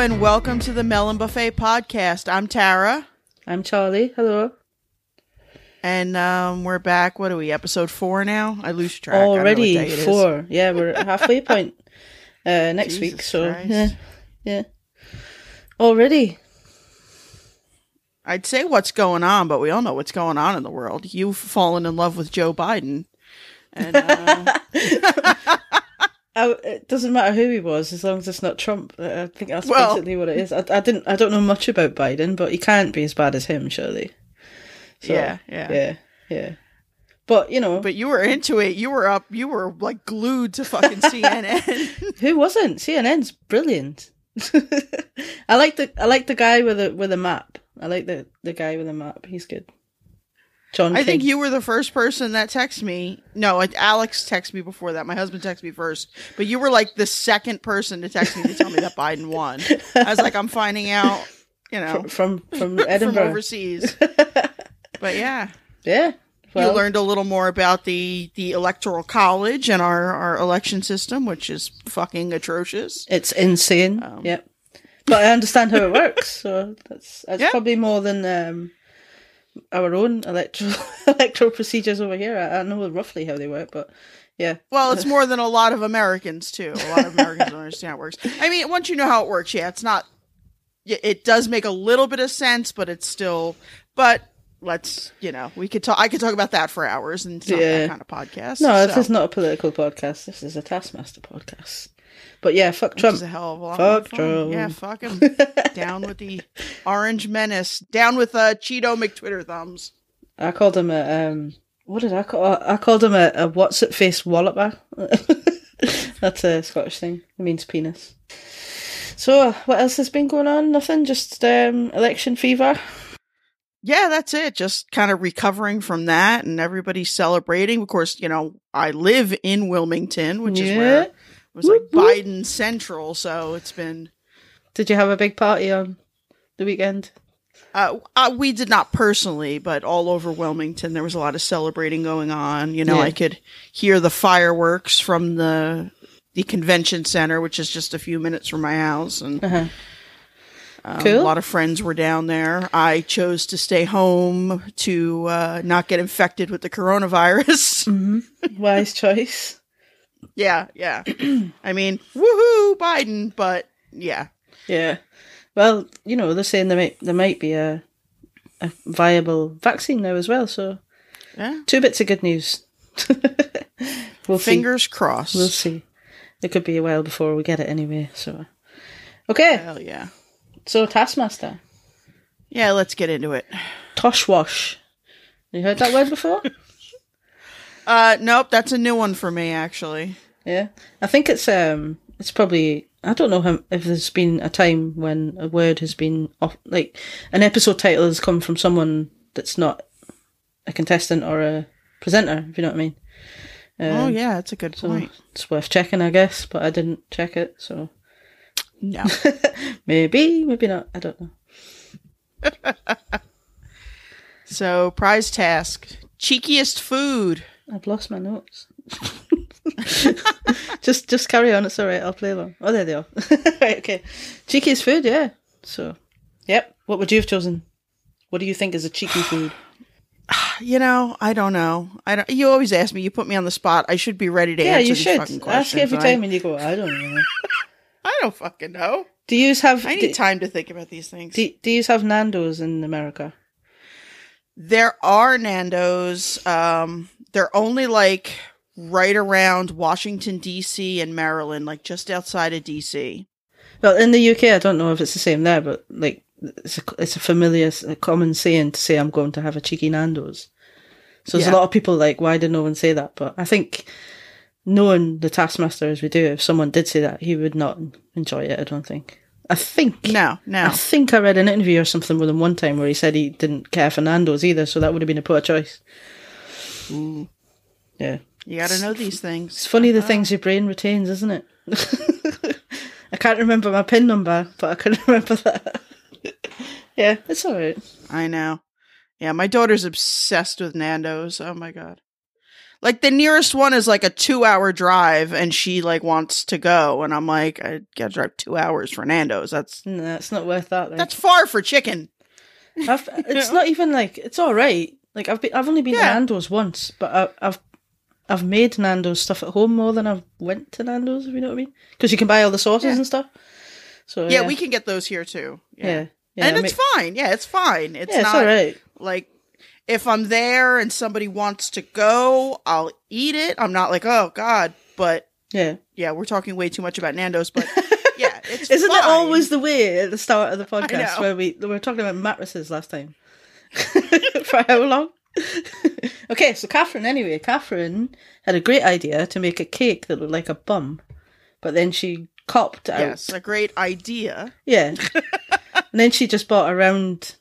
And welcome to the Melon Buffet podcast. I'm Tara, I'm Charlie. Hello. and um, we're back. What are we? Episode four now? I lose track. I don't know what Already day it is. four. Yeah, we're at halfway point uh, next week. So Christ. yeah, yeah. Already. I'd say what's going on, but we all know what's going on in the world. You've fallen in love with Joe Biden, and uh, I, it doesn't matter who he was as long as it's not Trump. I I think that's Well- basically what it is. I, I didn't. I don't know much about Biden, but he can't be as bad as him, surely. So, yeah, yeah, yeah, yeah. But you know, But you were into it. You were up. You were like glued to fucking CNN. who wasn't? CNN's brilliant. I like the I like the guy with the with a map. I like the the guy with a map. He's good. John. I think you were the first person that texted me. No, Alex texted me before that. My husband texted me first, but you were like the second person to text me to tell me that Biden won. I was like, I'm finding out, you know, from from, from from Edinburgh. overseas. But yeah, yeah. Well, you learned a little more about the the electoral college and our our election system, which is fucking atrocious. it's insane. Um, yep. But I understand how it works, so that's that's Yeah. probably more than um, our own electoral electoral procedures over here. I, I know roughly how they work, but yeah, Well, it's more than a lot of Americans too. A lot of Americans don't understand how it works. I mean, once you know how it works, yeah, it's not. It does make a little bit of sense, but it's still. But let's, you know, we could talk. I could talk about that for hours, and it's Yeah. that kind of podcast. no, so, this is not a political podcast. This is a Taskmaster podcast. But yeah, fuck which Trump. is a hell of a lot Fuck. Trump. Yeah, fuck him. down with the orange menace. Down with uh, Cheeto McTwitter thumbs. I called him a um. What did I call? I called him a, a what's it face walloper. That's a Scottish thing. It means penis. So, what else has been going on? Nothing. Just um, election fever. yeah, that's it. Just kind of recovering from that, and everybody's celebrating. Of course, you know I live in Wilmington, which is where Yeah. It was like. Biden Central. So it's been. Did you have a big party on the weekend? Uh, uh, we did not personally, but all over Wilmington, there was a lot of celebrating going on. You know, Yeah. I could hear the fireworks from the the convention center, which is just a few minutes from my house, and Uh-huh. Um, Cool. A lot of friends were down there. I chose to stay home to uh, not get infected with the coronavirus. Mm-hmm. Wise choice. Yeah, yeah. I mean, woohoo, Biden, but yeah. Yeah. Well, you know, they're saying there might there might be a a viable vaccine now as well. So Yeah. two bits of good news. we'll see. Fingers crossed. We'll see. It could be a while before we get it anyway. So, okay. Hell yeah. So Taskmaster, Yeah, let's get into it. Toshwash. You heard that word before? Uh, nope, that's a new one for me, actually. yeah. I think it's um, it's probably I don't know how, if there's been a time when a word has been off, like an episode title has come from someone that's not a contestant or a presenter. If you know what I mean. oh, Um, yeah, that's a good So point. it's worth checking, I guess, but I didn't check it, so No. maybe, maybe not. I don't know. so, prize task cheekiest food. I've lost my notes. just, just carry on. It's all right. I'll play along. Oh, there they are. right. Okay. Cheekiest food. Yeah. So, yep. What would you have chosen? What do you think is a cheeky food? You know, I don't know. I don't. You always ask me. You put me on the spot. I should be ready to yeah, answer you these should fucking ask every time, and you go, I don't know. I don't fucking know. Do you have? I need do, time to think about these things. do, do you have Nando's in America? there are Nando's. Um, they're only like right around Washington D.C. and Maryland, like just outside of D.C. Well, in the UK, I don't know if it's the same there, but like it's a, it's a familiar, a common saying to say I'm going to have a cheeky Nando's. So there's Yeah. a lot of people like, why did no one say that? But I think knowing the Taskmaster as we do, if someone did say that, he would not enjoy it. I don't think. I think. No, no. I think I read an interview or something with him one time where he said he didn't care for Nando's either, so that would have been a poor choice. Mm. Yeah. You got to know these things. It's funny the uh-huh. things your brain retains, isn't it? I can't remember my PIN number, but I can remember that. yeah, it's all right. I know. Yeah, my daughter's obsessed with Nando's. Oh my god. Like the nearest one is like a two hour drive and she like wants to go and I'm like, I gotta drive two hours for Nando's. That's No, it's not worth that. Like. that's far for chicken. I've, it's not even like it's all right. Like I've been, I've only been Yeah. to Nando's once, but I, I've I've made Nando's stuff at home more than I've went to Nando's. If you know what I mean, because you can buy all the sauces Yeah. and stuff. So Yeah, we can get those here too. yeah, Yeah. yeah, and I it's make- fine. Yeah, it's fine. It's yeah, it's not all right. like if I'm there and somebody wants to go, I'll eat it. I'm not like, oh God, but Yeah, yeah, we're talking way too much about Nando's, but yeah, it's isn't it fine. always the way at the start of the podcast where we we were talking about mattresses last time? For how long? okay, so Katherine. Anyway, Katherine had a great idea to make a cake that looked like a bum, but then she copped out. yes, a great idea. Yeah. and then she just bought a round,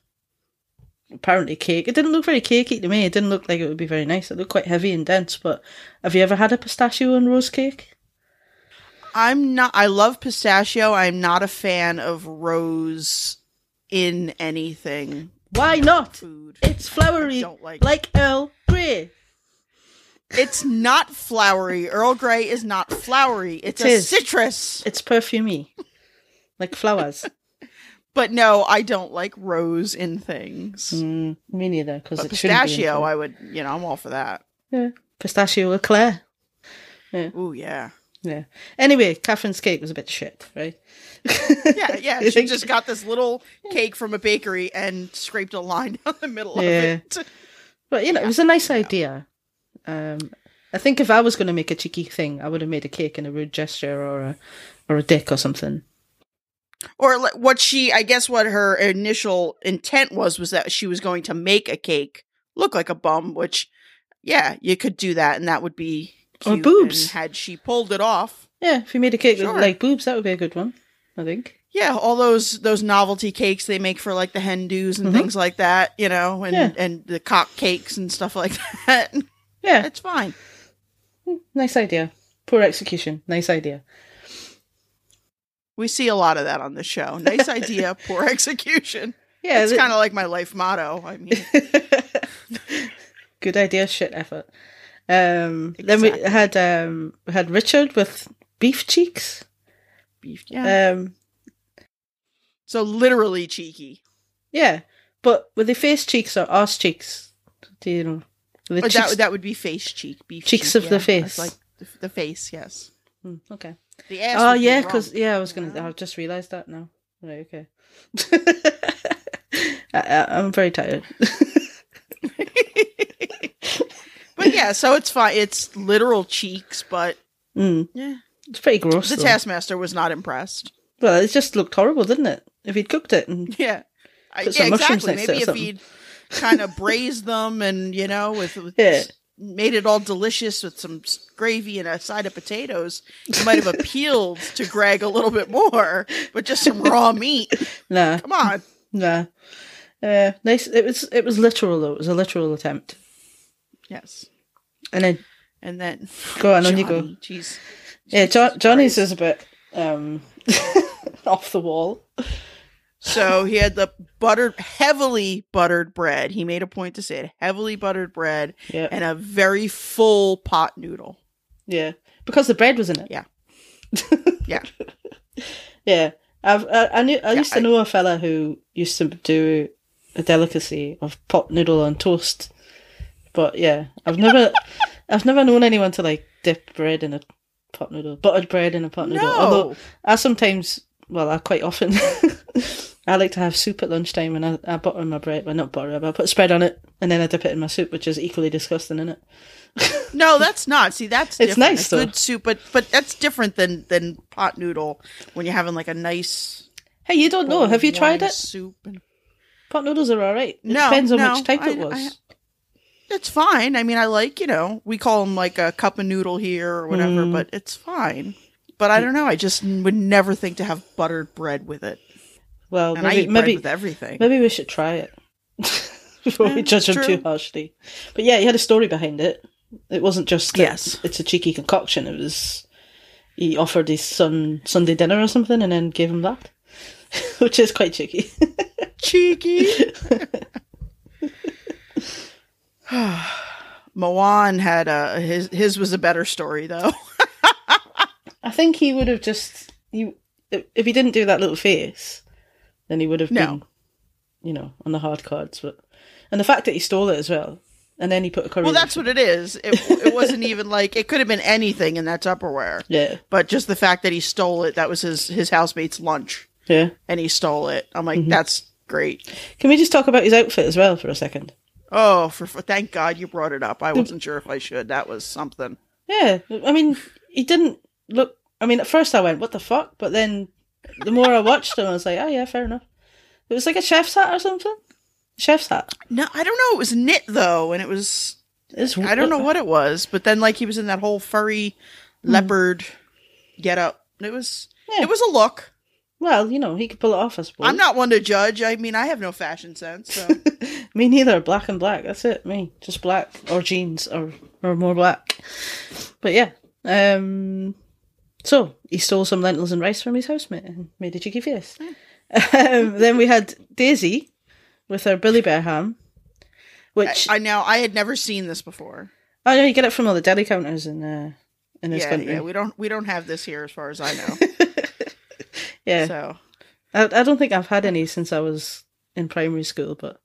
apparently cake. It didn't look very cakey to me. It didn't look like it would be very nice. It looked quite heavy and dense. But have you ever had a pistachio and rose cake? I'm not. I love pistachio. I'm not a fan of rose in anything Why not? food. It's flowery, like- like Earl Grey. It's not flowery. Earl Grey is not flowery. It's It a is. citrus. It's perfumey, like flowers. But no, I don't like rose in things. mm, me neither, because But be pistachio. I would. You know, I'm all for that. Yeah, pistachio eclair. Oh yeah. Yeah. Anyway, Katherine's cake was a bit shit, right? Yeah, yeah. She just got this little cake from a bakery and scraped a line down the middle Yeah. of it. But you know, it was a nice idea. Um, I think if I was going to make a cheeky thing, I would have made a cake in a rude gesture or a or a dick or something. Or what she, I guess, what her initial intent was was that she was going to make a cake look like a bum. Which, yeah, you could do that, and that would be Or boobs. Had she pulled it off, Yeah, if you made a cake Sure. with like boobs, that would be a good one. I think. yeah, all those those novelty cakes they make for like the hen do's and Mhm. things like that, you know, and Yeah. and the cock cakes and stuff like that. Yeah, it's fine. nice idea. Poor execution. Nice idea. We see a lot of that on the show. Nice idea, poor execution. Yeah, it's kind of like my life motto. I mean, good idea. Shit effort. Um, Then we had um, we had Richard with beef cheeks. beef. Yeah. Um, so literally cheeky. yeah, but were they face cheeks or ass cheeks? Do you know? They cheeks- that that would be face cheek. Beef Cheeks cheek, of the face. It's like the, the face. Yes. Hmm, okay. The ass. Oh yeah, because yeah, I was gonna. Yeah. I've just realised that now. Right. Okay. I, I, I'm very tired. But yeah, so it's fine. It's literal cheeks, but mm, yeah, it's pretty gross. the though. taskmaster was not impressed. Well, it just looked horrible, didn't it? If he'd cooked it and Yeah. I, Put yeah, some mushrooms exactly. next to it Maybe or if he'd kind of braised them and you know with, with Yeah. made it all delicious with some gravy and a side of potatoes, it might have appealed to Greg a little bit more. But just some raw meat. nah, Come on. nah. Uh, nice. It was. It was literal though. It was a literal attempt. Yes. And then And then go on, on you go. Jeez. Yeah, jo- Johnny's is a bit um, off the wall. So he had the buttered, heavily buttered bread. He made a point to say it heavily buttered bread Yeah, and a very full pot noodle. yeah, because the bread was in it. Yeah. Yeah. yeah. I've, I, I knew. I Yeah, used to I- know a fella who used to do a delicacy of pot noodle on toast. But yeah, I've never, I've never known anyone to like dip bread in a pot noodle, buttered bread in a pot noodle. No. Although I sometimes, well, I quite often, I like to have soup at lunchtime and I, I butter my bread. Well, not butter, but I put spread on it and then I dip it in my soup, which is equally disgusting, isn't it? No, that's not. See, that's It's different. nice, A though. good soup, but but that's different than than pot noodle when you're having like a nice. Hey, you don't know? Have you tried it? Soup. And... Pot noodles are all right. It No, depends on no, which type I- it was. It's fine. I mean, I like you know we call them like a cup of noodle here or whatever, Mm. but it's fine. But I don't know. I just would never think to have buttered bread with it, well, and I maybe maybe with everything. maybe we should try it before we judge him true. too harshly. But yeah, he had a story behind it. It wasn't just Yes. It's a cheeky concoction. It was he offered his son Sunday dinner or something, and then gave him that, which is quite cheeky. Cheeky. Mawaan had a his his was a better story though. I think he would have just you if he didn't do that little face, then he would have No. been, you know, on the hard cards. But and the fact that he stole it as well, and then he put a curry. well, that's what it is. It it wasn't even like it could have been anything in that Tupperware, Yeah, but just the fact that he stole it that was his his housemate's lunch yeah. and he stole it. I'm like Mm-hmm. that's great. Can we just talk about his outfit as well for a second? Oh, for, thank God you brought it up. I mm. wasn't sure if I should. That was something. Yeah, I mean, he didn't look. I mean, at first I went, "What the fuck?" But then, the more I watched him, I was like, "Oh yeah, fair enough." It was like a chef's hat or something. Chef's hat. No, I don't know. It was knit though, and it was It's, I don't know what it was, but then like he was in that whole furry mm. leopard get up. It was Yeah. it was a look. Well, you know, he could pull it off. I suppose. I'm not one to judge. I mean, I have no fashion sense. So Me neither. Black and black. That's it. Me just black or jeans or or more black. But yeah. Um. So he stole some lentils and rice from his housemate and made a cheeky face. Um, then we had Daisy with her Billy Bear ham, which I know I had never seen this before. oh no, you get it from all the deli counters in uh, in this Yeah, country. yeah, we don't we don't have this here as far as I know. Yeah. So I, I don't think I've had any since I was in primary school, but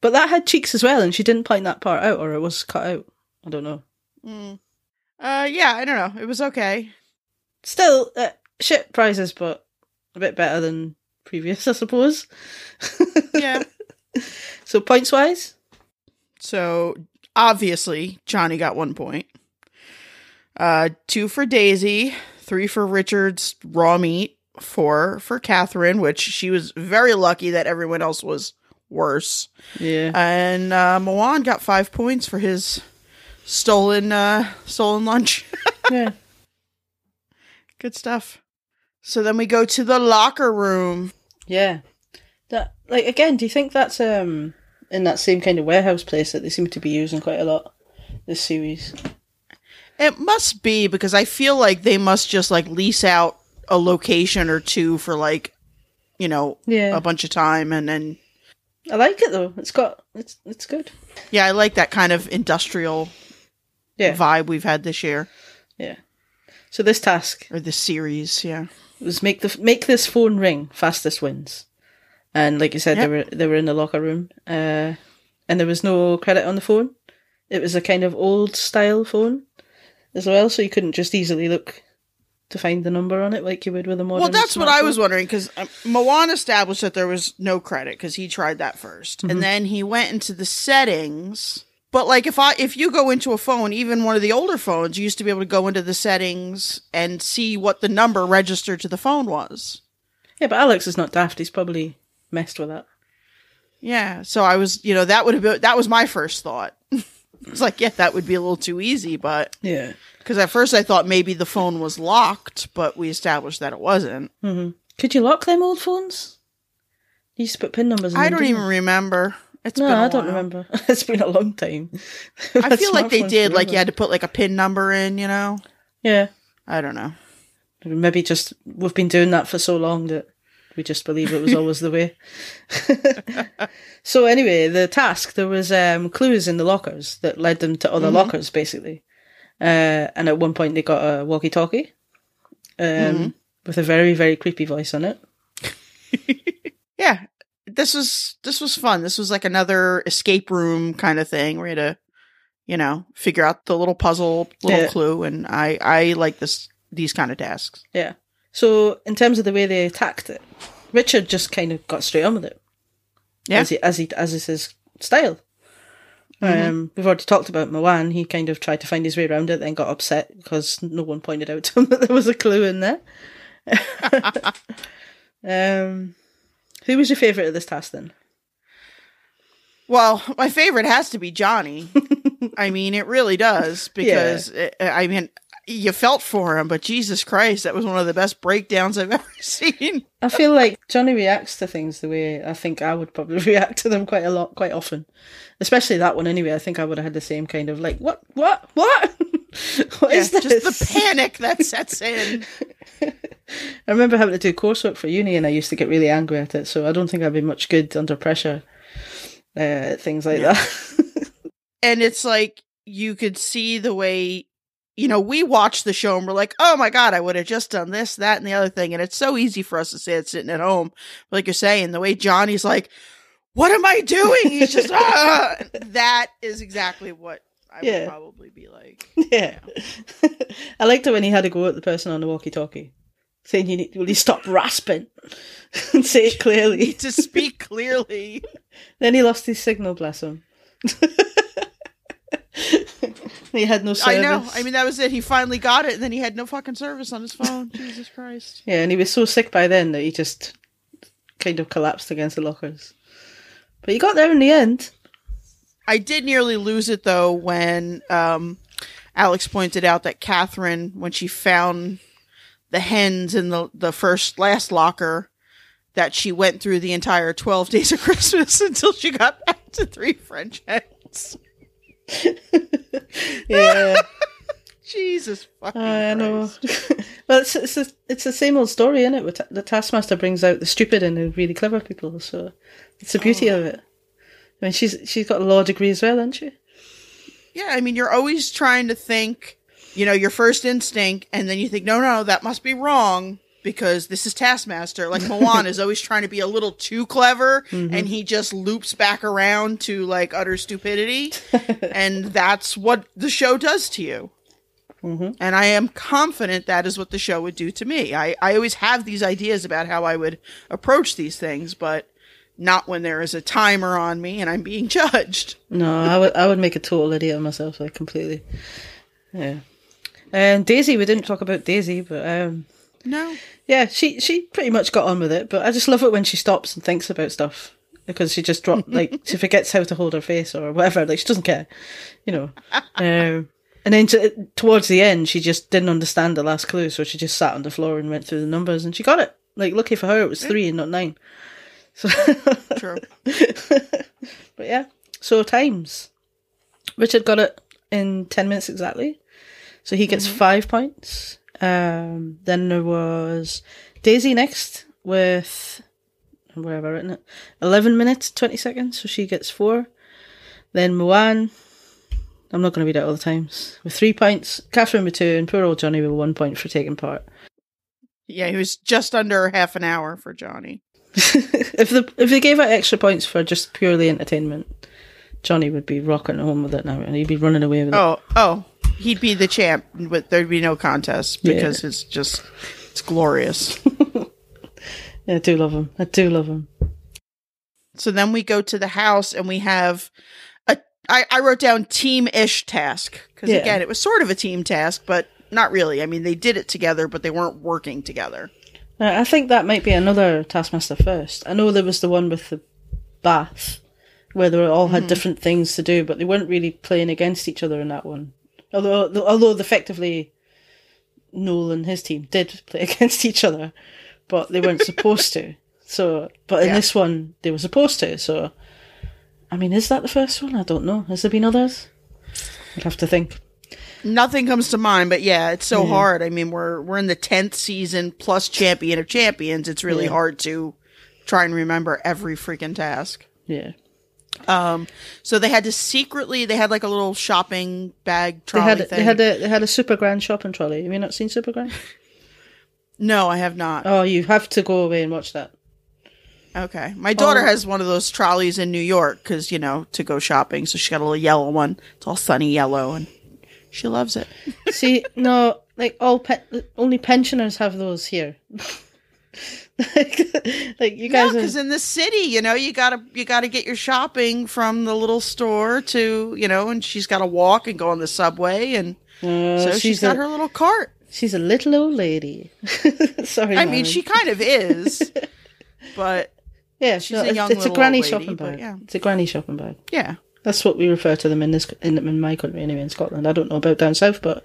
but that had cheeks as well, and she didn't point that part out, or it was cut out. I don't know. mm. uh yeah, I don't know. It was okay. Still, uh, shit prizes, but a bit better than previous, I suppose. Yeah. so points wise, so obviously Johnny got one point. Uh two for Daisy, three for Richard's raw meat, four for Katherine, which she was very lucky that everyone else was worse. yeah, And uh Mawaan got five points for his stolen uh stolen lunch. yeah. Good stuff. So then we go to the locker room. Yeah. That like again, do you think that's um in that same kind of warehouse place that they seem to be using quite a lot this series? It must be because I feel like they must just like lease out a location or two for like, you know, Yeah. a bunch of time and then I like it though. It's got it's it's good. yeah, I like that kind of industrial Yeah. vibe we've had this year Yeah. So this task or this series, yeah. was make the make this phone ring fastest wins. And like you said, Yep. they were they were in the locker room, uh, and there was no credit on the phone. It was a kind of old style phone as well, so you couldn't just easily look to find the number on it like you would with a modern. Well, that's what I was wondering because um, Mawaan established that there was no credit because he tried that 1st and then he went into the settings. But like if I if you go into a phone, even one of the older phones, you used to be able to go into the settings and see what the number registered to the phone was. Yeah, but Alex is not daft. He's probably messed with that. Yeah, so I was, you know, that would have been that was my first thought. it's like, yeah, that would be a little too easy, but Yeah. Because at first I thought maybe the phone was locked, but we established that it wasn't. hmm Could you lock them old phones? You used to put pin numbers. in I them, don't even you? remember. It's No, been a I don't remember. it's been a long time. I feel like they did. Like you had to put like a pin number in. You know, Yeah. I don't know. Maybe just we've been doing that for so long that we just believe it was always the way. so anyway, the task there was um, clues in the lockers that led them to other lockers, basically. Uh, and at one point, they got a walkie-talkie um, with a very very creepy voice on it. Yeah, this was this was fun. This was like another escape room kind of thing. where you had to, you know, figure out the little puzzle, little Yeah. clue, and I I like this these kind of tasks. Yeah. So in terms of the way they attacked it, Richard just kind of got straight on with it. Yeah. As he as he as is his style. Um, we've already talked about Mawaan. He kind of tried to find his way around it, then got upset because no one pointed out to him that there was a clue in there. um, who was your favourite of this task then? Well, my favorite has to be Johnny. I mean, it really does because it, I mean, you felt for him, but Jesus Christ, that was one of the best breakdowns I've ever seen. I feel like Johnny reacts to things the way I think I would probably react to them quite a lot, quite often. Especially that one anyway. I think I would have had the same kind of like, what, what, what? What is Yeah, this? just the panic that sets in. I remember having to do coursework for uni and I used to get really angry at it, so I don't think I'd be much good under pressure. Uh, things like that. and it's like you could see the way you know we watch the show and we're like oh my god i would have just done this that and the other thing and it's so easy for us to say it sitting at home like you're saying the way johnny's like what am i doing he's just ah! that is exactly what i Yeah. would probably be like Yeah. I liked it when he had to go at the person on the walkie talkie, saying, you need, will you stop rasping and say it clearly? to speak clearly then he lost his signal, bless him. he had no service. i know i mean that was it he finally got it and then he had no fucking service on his phone jesus christ Yeah, and he was so sick by then that he just kind of collapsed against the lockers. But he got there in the end. I did nearly lose it though when um, Alex pointed out that Katherine, when she found the hens in the the first last locker, that she went through the entire twelve days of Christmas until she got back to three French hens. Yeah, Jesus fucking I know. Well, it's it's, a, it's the same old story, isn't it? With the Taskmaster brings out the stupid and the really clever people, so it's the beauty oh. of it. I mean, she's she's got a law degree as well, hasn't she? Yeah, I mean, you're always trying to think, you know, your first instinct, and then you think, no, no, that must be wrong because this is Taskmaster. Like Milan is always trying to be a little too clever, and he just loops back around to like utter stupidity, and that's what the show does to you. Mhm. And I am confident that is what the show would do to me. I, I always have these ideas about how I would approach these things, but not when there is a timer on me and I'm being judged. No, I would I would make a total idiot of myself, like completely. Yeah. And Daisy, we didn't talk about Daisy, but um, No. yeah, she she pretty much got on with it. But I just love it when she stops and thinks about stuff because she just dropped like she forgets how to hold her face or whatever. Like she doesn't care, you know. um, and then to, towards the end, she just didn't understand the last clue, so she just sat on the floor and went through the numbers, and she got it. Like lucky for her, it was three and not nine. So, True. but yeah, so times. Richard got it in ten minutes exactly, so he gets five points. Um, then there was Daisy next with where have I written it? Eleven minutes twenty seconds, so she gets four. Then Mawaan, I'm not going to read out all the times with three points. Katherine with two, and poor old Johnny with one point for taking part. Yeah, he was just under half an hour for Johnny. if the if they gave out extra points for just purely entertainment, Johnny would be rocking home with it now, and he'd be running away with it. Oh, oh, he'd be the champ, but there'd be no contest Yeah. because it's just it's glorious. Yeah, I do love him. I do love him. so then we go to the house and we have a. I, I wrote down team ish task because Yeah. again, it was sort of a team task, but not really. I mean, they did it together, but they weren't working together. Uh, I think that might be another Taskmaster first. I know there was the one with the bath, where they all had different things to do, but they weren't really playing against each other in that one. Although, although effectively, Noel and his team did play against each other, but they weren't supposed to. So, but in Yeah. this one, they were supposed to. So, I mean, is that the first one? I don't know. Has there been others? I'd have to think. Nothing comes to mind, but yeah, it's so hard. I mean, we're we're in the tenth season plus champion of champions. It's really Yeah. hard to try and remember every freaking task. Yeah. Um, so they had to secretly. They had like a little shopping bag trolley. They had thing. they had a they had a Supergran shopping trolley. Have you not seen Supergran? no, I have not. Oh, you have to go away and watch that. Okay, my daughter Oh. has one of those trolleys in New York because you know to go shopping. So she got a little yellow one. It's all sunny yellow, and she loves it. See, no, like all pe- only pensioners have those here. like, like you guys because are, in the city, you know, you gotta you gotta get your shopping from the little store to you know, and she's got to walk and go on the subway, and uh, so she's she's got a, her little cart. she's a little old lady. Sorry, I mean, she kind of is, but yeah, she's no, a young it's, a granny lady, shopping bag. yeah. It's a granny shopping bag. yeah, That's what we refer to them in this in, in my country anyway. In Scotland, I don't know about down south, but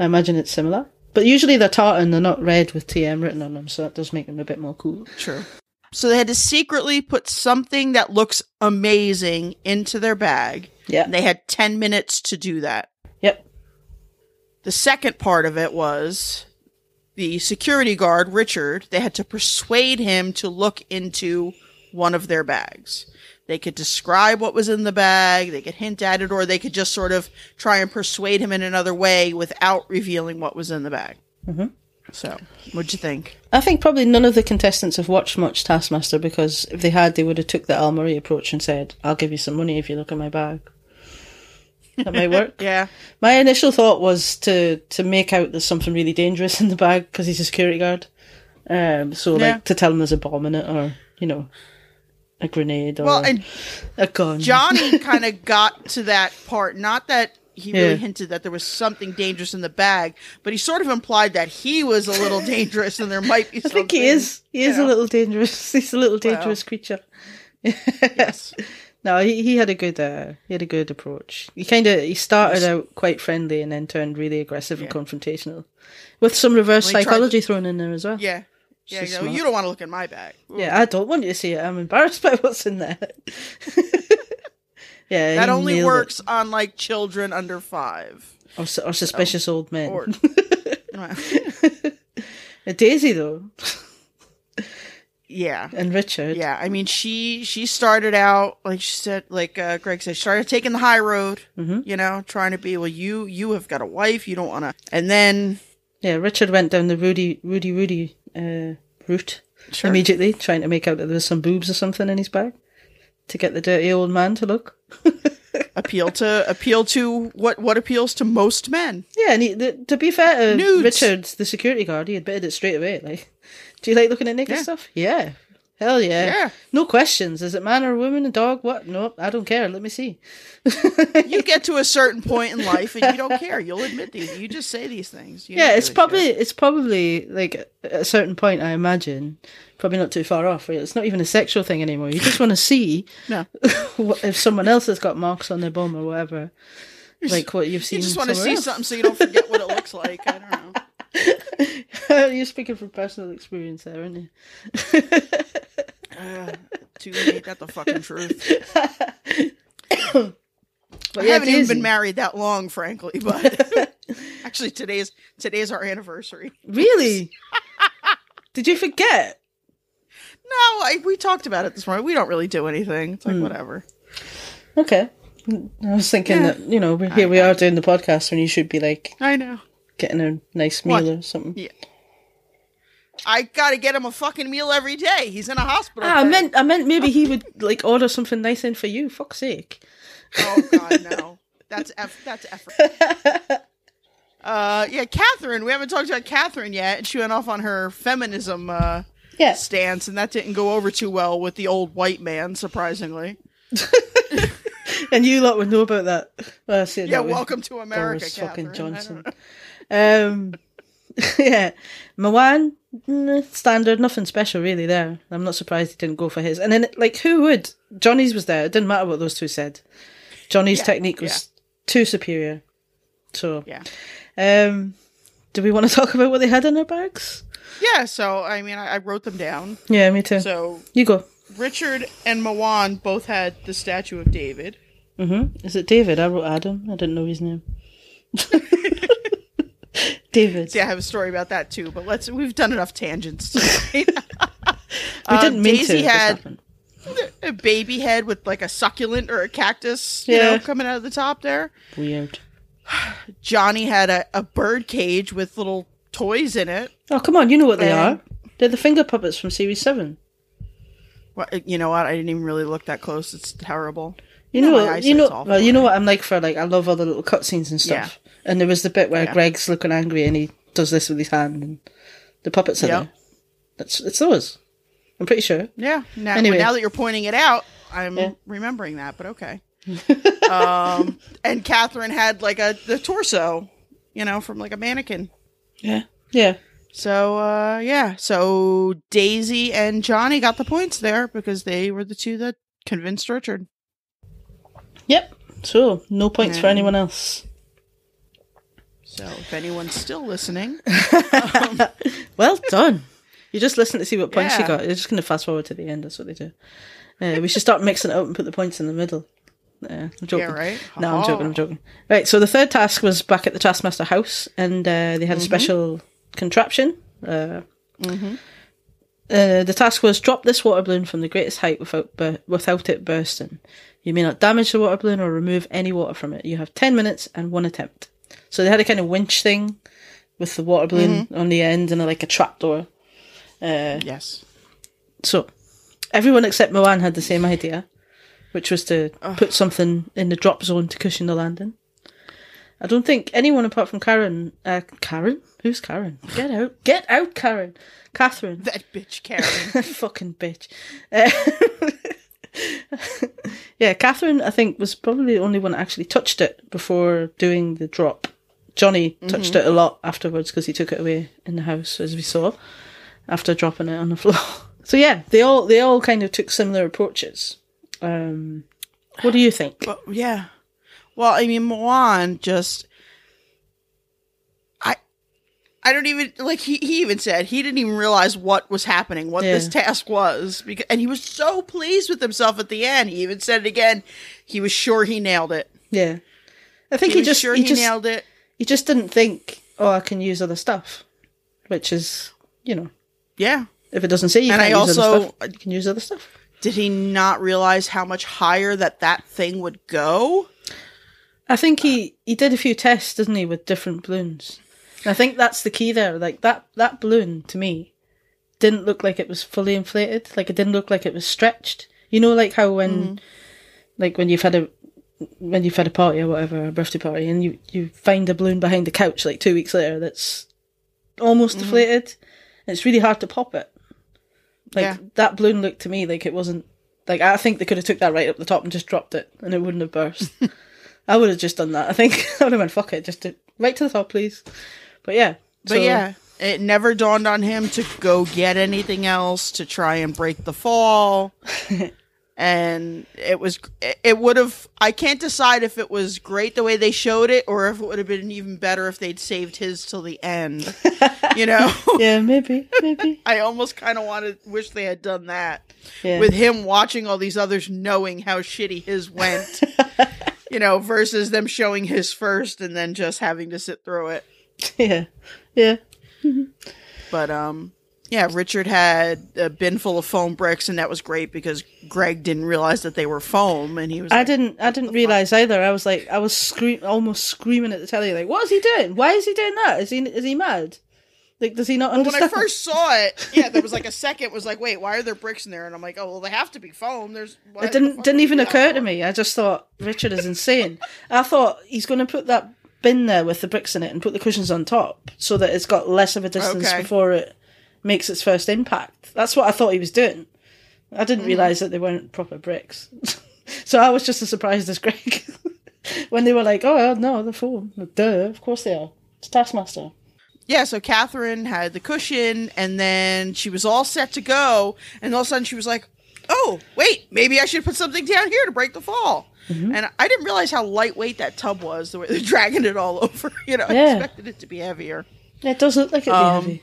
I imagine it's similar. But usually they're tartan, they're not red with TM written on them, so that does make them a bit more cool. true. So they had to secretly put something that looks amazing into their bag. Yeah. They had ten minutes to do that. Yep. The second part of it was the security guard, Richard, they had to persuade him to look into one of their bags. They could describe what was in the bag, they could hint at it, or they could just sort of try and persuade him in another way without revealing what was in the bag. Mm-hmm. So, what'd you think? I think probably none of the contestants have watched much Taskmaster because if they had, they would have took the Al Murray approach and said, "I'll give you some money if you look at my bag." That might work. Yeah. My initial thought was to to make out there's something really dangerous in the bag because he's a security guard. Um, so Yeah. like to tell him there's a bomb in it, or you know, a grenade, or Well, and a gun. Johnny kind of got to that part. Not that he really Yeah. hinted that there was something dangerous in the bag, but he sort of implied that he was a little dangerous and there might be I something. think he is. He is you a little dangerous. He's a little Well. dangerous creature. Yes. No, he, he had a good uh, he had a good approach. He kind of he started out quite friendly and then turned really aggressive and confrontational, with some reverse Well, psychology thrown in there as well. Yeah. Yeah, She's you, know, smart. you don't want to look in my bag. Yeah, I don't want you to see it. I'm embarrassed by what's in there. yeah, That only nailed it. works on like children under five. Or, or suspicious old men. Or Daisy though, yeah. and Richard. Yeah, I mean, she she started out like she said, like uh, Greg said, she started taking the high road. Mm-hmm. You know, trying to be well. You you have got a wife. You don't want to. And then Yeah, Richard went down the Rudy, Rudy, Rudy uh, route Sure. immediately, trying to make out that there was some boobs or something in his bag to get the dirty old man to look. appeal to appeal to what what appeals to most men. Yeah, and he, the, to be fair Nudes. Richard, the security guard, he admitted it straight away. Like, do you like looking at naked Yeah. stuff? Yeah. Hell yeah. Yeah. No questions. Is it man or woman, a dog? What? No, I don't care. Let me see. You get to a certain point in life and you don't care. You'll admit these. You just say these things. You Yeah, it's really probably care. it's probably like at a certain point. I imagine probably not too far off. Right? It's not even a sexual thing anymore. You just want to see no. if someone else has got marks on their bum or whatever, like what you've seen. You just want to see else. something so you don't forget what it looks like. I don't know. You're speaking from personal experience there, aren't you? Uh, too late. That's the fucking truth. I haven't even been married that long, frankly. But actually, today's today's our anniversary. Really? Did you forget? No, I, we talked about it this morning. We don't really do anything. It's like whatever. Okay. I was thinking Yeah. that you know here we are doing the podcast when you should be like I know. Getting a nice meal What? or something. Yeah. I gotta get him a fucking meal every day. He's in a hospital. Ah, I meant I meant maybe he would like order something nice in for you. Fuck's sake. Oh God, no. That's eff- that's effort. Uh, yeah, Katherine. We haven't talked about Katherine yet, and she went off on her feminism uh, Yes. stance, and that didn't go over too well with the old white man, surprisingly. And you lot would know about that. Well, I say it Yeah, that welcome to America, Katherine. fucking Johnson. Um, yeah, Mawaan, mm, standard, nothing special really there. I'm not surprised he didn't go for his. And then, like, who would? Johnny's was there. It didn't matter what those two said. Johnny's Yeah, technique was too superior. So, Yeah. um, do we want to talk about what they had in their bags? Yeah, so I mean, I, I wrote them down. Yeah, me too. So you go. Richard and Mawaan both had the statue of David. Mm-hmm. Is it David? I wrote Adam. I didn't know his name. David. See, I have a story about that too, but let's we've done enough tangents tonight. we didn't mean Daisy to. had- a baby head with like a succulent or a cactus, you Yeah. know, coming out of the top there. Weird. Johnny had a, a bird cage with little toys in it. Oh, come on. You know what they Um, are. They're the finger puppets from Series 7. Well, you know what? I didn't even really look that close. It's terrible. You know, know, what- you know, well, you know what I'm like for like I love all the little cutscenes and stuff. And there was the bit where Yeah. Greg's looking angry and he does this with his hand, and the puppets are Yep. there. That's it's those. I'm pretty sure. Yeah. Now, Anyway. now that you're pointing it out, I'm Yeah. remembering that. But okay. um, and Katherine had like a the torso, you know, from like a mannequin. Yeah. Yeah. So uh, yeah. So Daisy and Johnny got the points there because they were the two that convinced Richard. Yep. So no points for anyone else. So if anyone's still listening, Well done. You just listen to see what points you got. You're just going to fast forward to the end. That's what they do. Uh, we should start mixing it up and put the points in the middle. Uh, I'm joking. yeah, right. No, I'm joking. Oh. I'm joking. Right. So the third task was back at the Taskmaster house, and uh, they had a special contraption. Uh, Uh, the task was drop this water balloon from the greatest height without bur- without it bursting. You may not damage the water balloon or remove any water from it. You have 10 minutes and one attempt. So they had a kind of winch thing with the water balloon on the end and a, like a trapdoor. Uh, Yes. so everyone except Mawaan had the same idea, which was to put something in the drop zone to cushion the landing. I don't think anyone apart from Karen, uh, Karen? Who's Karen? Get out. Get out, Karen. Katherine. That bitch Karen. fucking bitch. Uh, yeah, Katherine, I think, was probably the only one that actually touched it before doing the drop. Johnny touched it a lot afterwards because he took it away in the house, as we saw, after dropping it on the floor. So yeah, they all they all kind of took similar approaches. Um, what do you think? Yeah. Well, I mean, Mawaan just. I. Don't even like he, he even said he didn't even realize what was happening, what this task was, because and he was so pleased with himself at the end. He even said it again. He was sure he nailed it. Yeah, I think He, he, just sure he, he, just nailed it. he just didn't think, oh, I can use other stuff, which is you know Yeah. if it doesn't say you And can I use other also- stuff, you can use other stuff. Did he not realize how much higher that that thing would go? I think he he did a few tests, didn't he, with different balloons. And I think that's the key there. Like that that balloon to me didn't look like it was fully inflated. Like it didn't look like it was stretched. You know, like how when mm-hmm. like when you've had a when you've had a party or whatever, a birthday party, and you you find a balloon behind the couch like two weeks later that's almost mm-hmm. deflated. It's really hard to pop it. Like Yeah. that balloon looked to me like it wasn't like I think they could have took that right up the top and just dropped it and it wouldn't have burst. I would have just done that. I think I would have went fuck it, just to, right to the top, please. But yeah, But yeah, it never dawned on him to go get anything else to try and break the fall. and it was it would have I can't decide if it was great the way they showed it or if it would have been even better if they'd saved his till the end. you know? yeah, maybe, maybe, I almost kind of wanted wish they had done that. yeah, With him watching all these others knowing how shitty his went. you know, versus them showing his first and then just having to sit through it. yeah, yeah. But um, yeah, Richard had a bin full of foam bricks, and that was great because Greg didn't realize that they were foam, and he was I like, didn't, I didn't realize either. I was like, I was scream, almost screaming at the telly, like, what is he doing? Why is he doing that? Is he, is he mad? Like, does he not understand? When I first saw it, yeah, there was like a second was like, wait, why are there bricks in there? And I'm like, oh, well, they have to be foam. There's It didn't fuck didn't even occur to me. I just thought Richard is insane. I thought he's going to put that bin there with the bricks in it and put the cushions on top so that it's got less of a distance Okay. before it makes its first impact. That's what I thought he was doing. I Mm. didn't realize that they weren't proper bricks. so I was just as surprised as Greg when they were like, "Oh no, they're full." Duh, of course they are. It's Taskmaster. Yeah, so Katherine had the cushion, and then she was all set to go, and all of a sudden she was like, "Oh, wait, maybe I should put something down here to break the fall." Mm-hmm. And I didn't realize how lightweight that tub was. The way they're dragging it all over, you know, I expected it to be heavier. It does look like it'd be Um, heavy.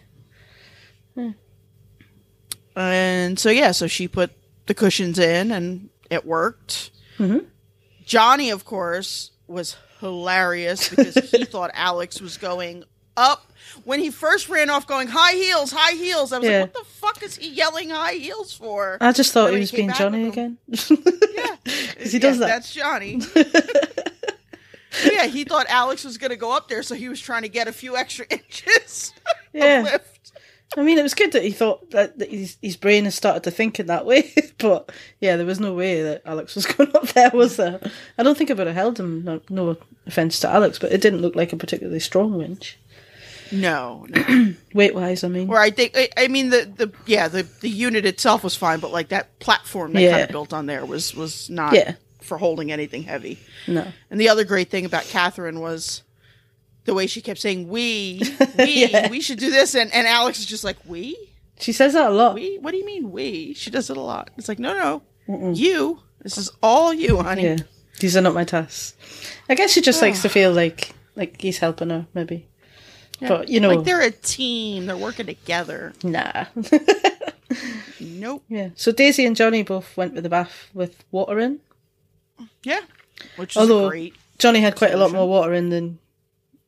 And so yeah, so she put the cushions in, and it worked. Mhm. Johnny, of course, was hilarious because he thought Alex was going up. When he first ran off, going high heels, high heels, I was Yeah. like, "What the fuck is he yelling high heels for?" I just thought he was he being Johnny again. yeah, he does that. That's Johnny. yeah, he thought Alex was going to go up there, so he was trying to get a few extra inches Yeah. of lift. I mean, it was good that he thought that, that his, his brain has started to think in that way. but yeah, there was no way that Alex was going up there, was there? I don't think I would have held him. No, no offense to Alex, but it didn't look like a particularly strong winch, No, no. weight wise. I mean, Or I think, I, I mean, the the yeah, the the unit itself was fine, but like that platform that kind of built on there was was not Yeah. for holding anything heavy. no, And the other great thing about Katherine was the way she kept saying we we Yeah. we should do this, and and Alex is just like we she says that a lot. we what do you mean we? She does it a lot. It's like no no you. This is all you, honey. Yeah, these are not my tasks. I guess she just likes to feel like like he's helping her, maybe. But you know, like they're a team. They're working together. nah. Nope. yeah. So Daisy and Johnny both went with the bath with water in. Yeah. Which is Although great. Johnny had quite a lot more water in than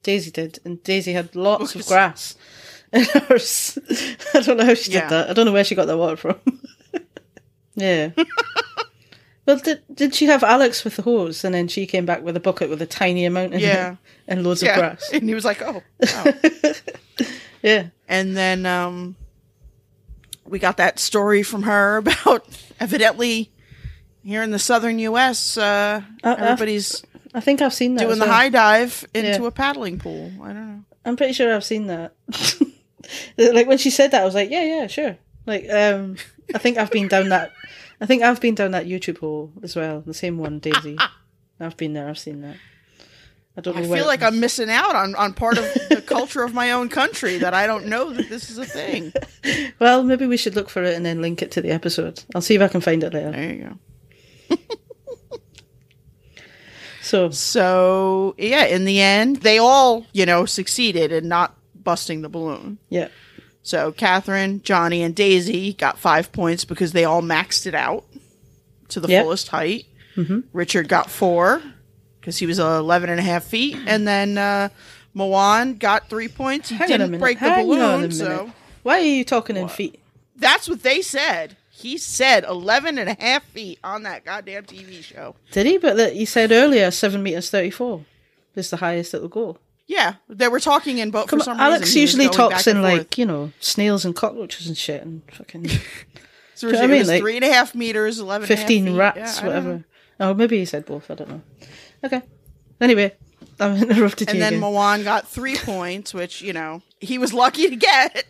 Daisy did, and Daisy had lots of grass. in hers. I don't know how she Yeah. did that. I don't know where she got that water from. yeah. Well, did did she have Alex with the hose, and then she came back with a bucket with a tiny amount in Yeah. it and loads of grass? And he was like, oh. wow. Yeah. and then um, we got that story from her about evidently here in the southern U.S., uh, uh, everybody's I think I've seen that. doing the well. high dive into Yeah. a paddling pool. I don't know. I'm pretty sure I've seen that. like when she said that, I was like, yeah, yeah, sure. Like, um, I think I've been down that. I think I've been down that YouTube hole as well. The same one, Daisy. I've been there. I've seen that. I don't know. I feel like. I'm missing out on, on part of the culture of my own country that I don't know that this is a thing. Well, maybe we should look for it and then link it to the episode. I'll see if I can find it later. There you go. So, So yeah, in the end, they all you know succeeded in not busting the balloon. yeah, So Katherine, Johnny, and Daisy got five points because they all maxed it out to the Yep. fullest height. Mm-hmm. Richard got four because he was 11 and a half feet. Mm-hmm. And then uh, Mawaan got three points. He hang didn't break the hang balloon. So Why are you talking in feet? that's what they said. He said 11 and a half feet on that goddamn TV show. Did he? But that you said earlier, seven meters thirty-four is the highest it'll go. Yeah, they were talking in. Come for some Alex reason, was usually talks in and forth. like you know snails and cockroaches and shit and fucking So you know it what I mean? Like, three and a half meters, 11 and a half fifteen rats, Yeah, whatever. Oh, maybe he said both. I don't know. Okay. Anyway, I've interrupted And you then again. Mawaan got three points, which, you know, he was lucky to get.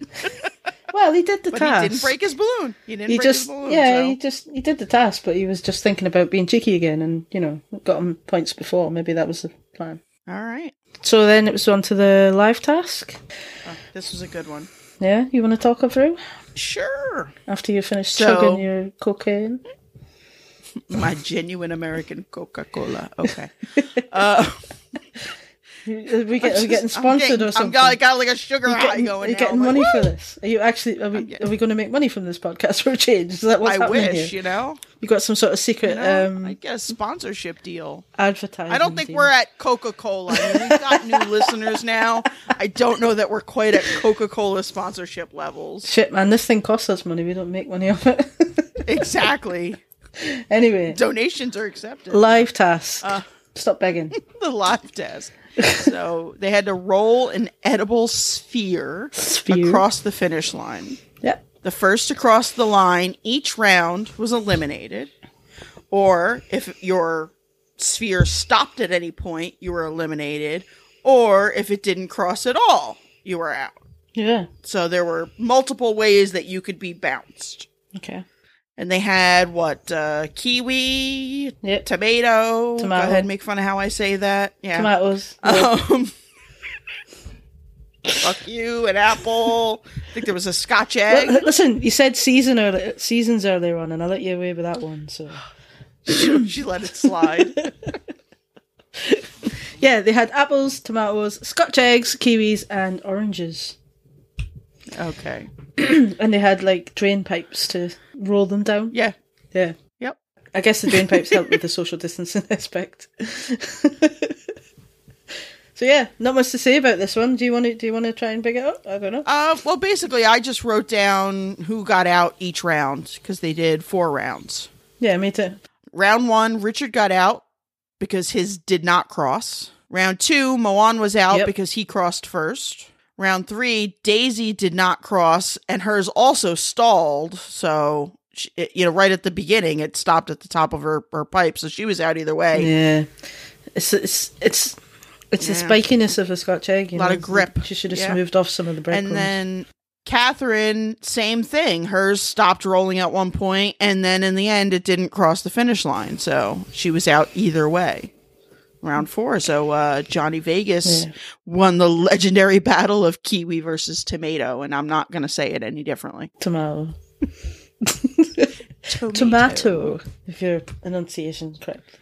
well, he did the but task. he didn't break his balloon. He didn't He break just his balloon. yeah, so- he just he did the task, but he was just thinking about being cheeky again, and you know got him points before. Maybe that was the plan. All right. So then it was on to the live task. Oh, this was a good one. Yeah, you want to talk her through Sure. after you finish So- chugging your cocaine? My genuine American Coca Cola. Okay. Uh, we, get, are we getting sponsored getting- or something? got, I got like a sugar Are you high getting, going are you now. getting like, money for this? Are you actually? Are we? getting- Are we going to make money from this podcast for a change? Is that what's I happening wish, here? you know. You got some sort of secret You know, I um, get a sponsorship deal. advertising. I don't think deal. we're at Coca Cola. I mean, we've got new listeners now. I don't know that we're quite at Coca Cola sponsorship levels. Shit, man, this thing costs us money. We don't make money off it. Exactly. anyway, Donations are accepted. live task. Uh. Stop begging. the live test. So they had to roll an edible sphere, Sphere. across the finish line. Yep. The first to cross the line each round was eliminated. Or if your sphere stopped at any point, you were eliminated. Or if it didn't cross at all, you were out. Yeah. So there were multiple ways that you could be bounced. Okay. And they had what? Uh, kiwi, Yep. tomato. Tomato. Go ahead and make fun of how I say that. Yeah. Tomatoes. Um, fuck you, an apple. I think there was a Scotch egg. Well, listen, you said season earlier, seasons earlier on, and I let you away with that one. So she let it slide. yeah, they had apples, tomatoes, Scotch eggs, kiwis, and oranges, Okay. and they had like drain pipes to roll them down. Yeah. Yeah. Yep. I guess the drain pipes help with the social distancing aspect. so yeah, not much to say about this one. Do you want to? Do you want to try and pick it up? I don't know. Uh, well, basically, I just wrote down who got out each round because they did four rounds. Yeah, me too. Round one, Richard got out because his did not cross. Round two, Mawaan was out Yep. because he crossed first. Round three, Daisy did not cross, and hers also stalled. So, she, you know, right at the beginning, it stopped at the top of her, her pipe. So she was out either way. Yeah, it's it's it's it's the spikiness of a Scotch egg. You Lot know? of grip. She should have Yeah. smoothed off some of the breadcrumbs. And then Katherine, same thing. Hers stopped rolling at one point, and then in the end, it didn't cross the finish line. So she was out either way. Round four. So uh, Johnny Vegas Yeah. won the legendary battle of kiwi versus tomato, and I'm not going to say it any differently. tomato. Tomato, if your enunciation's correct.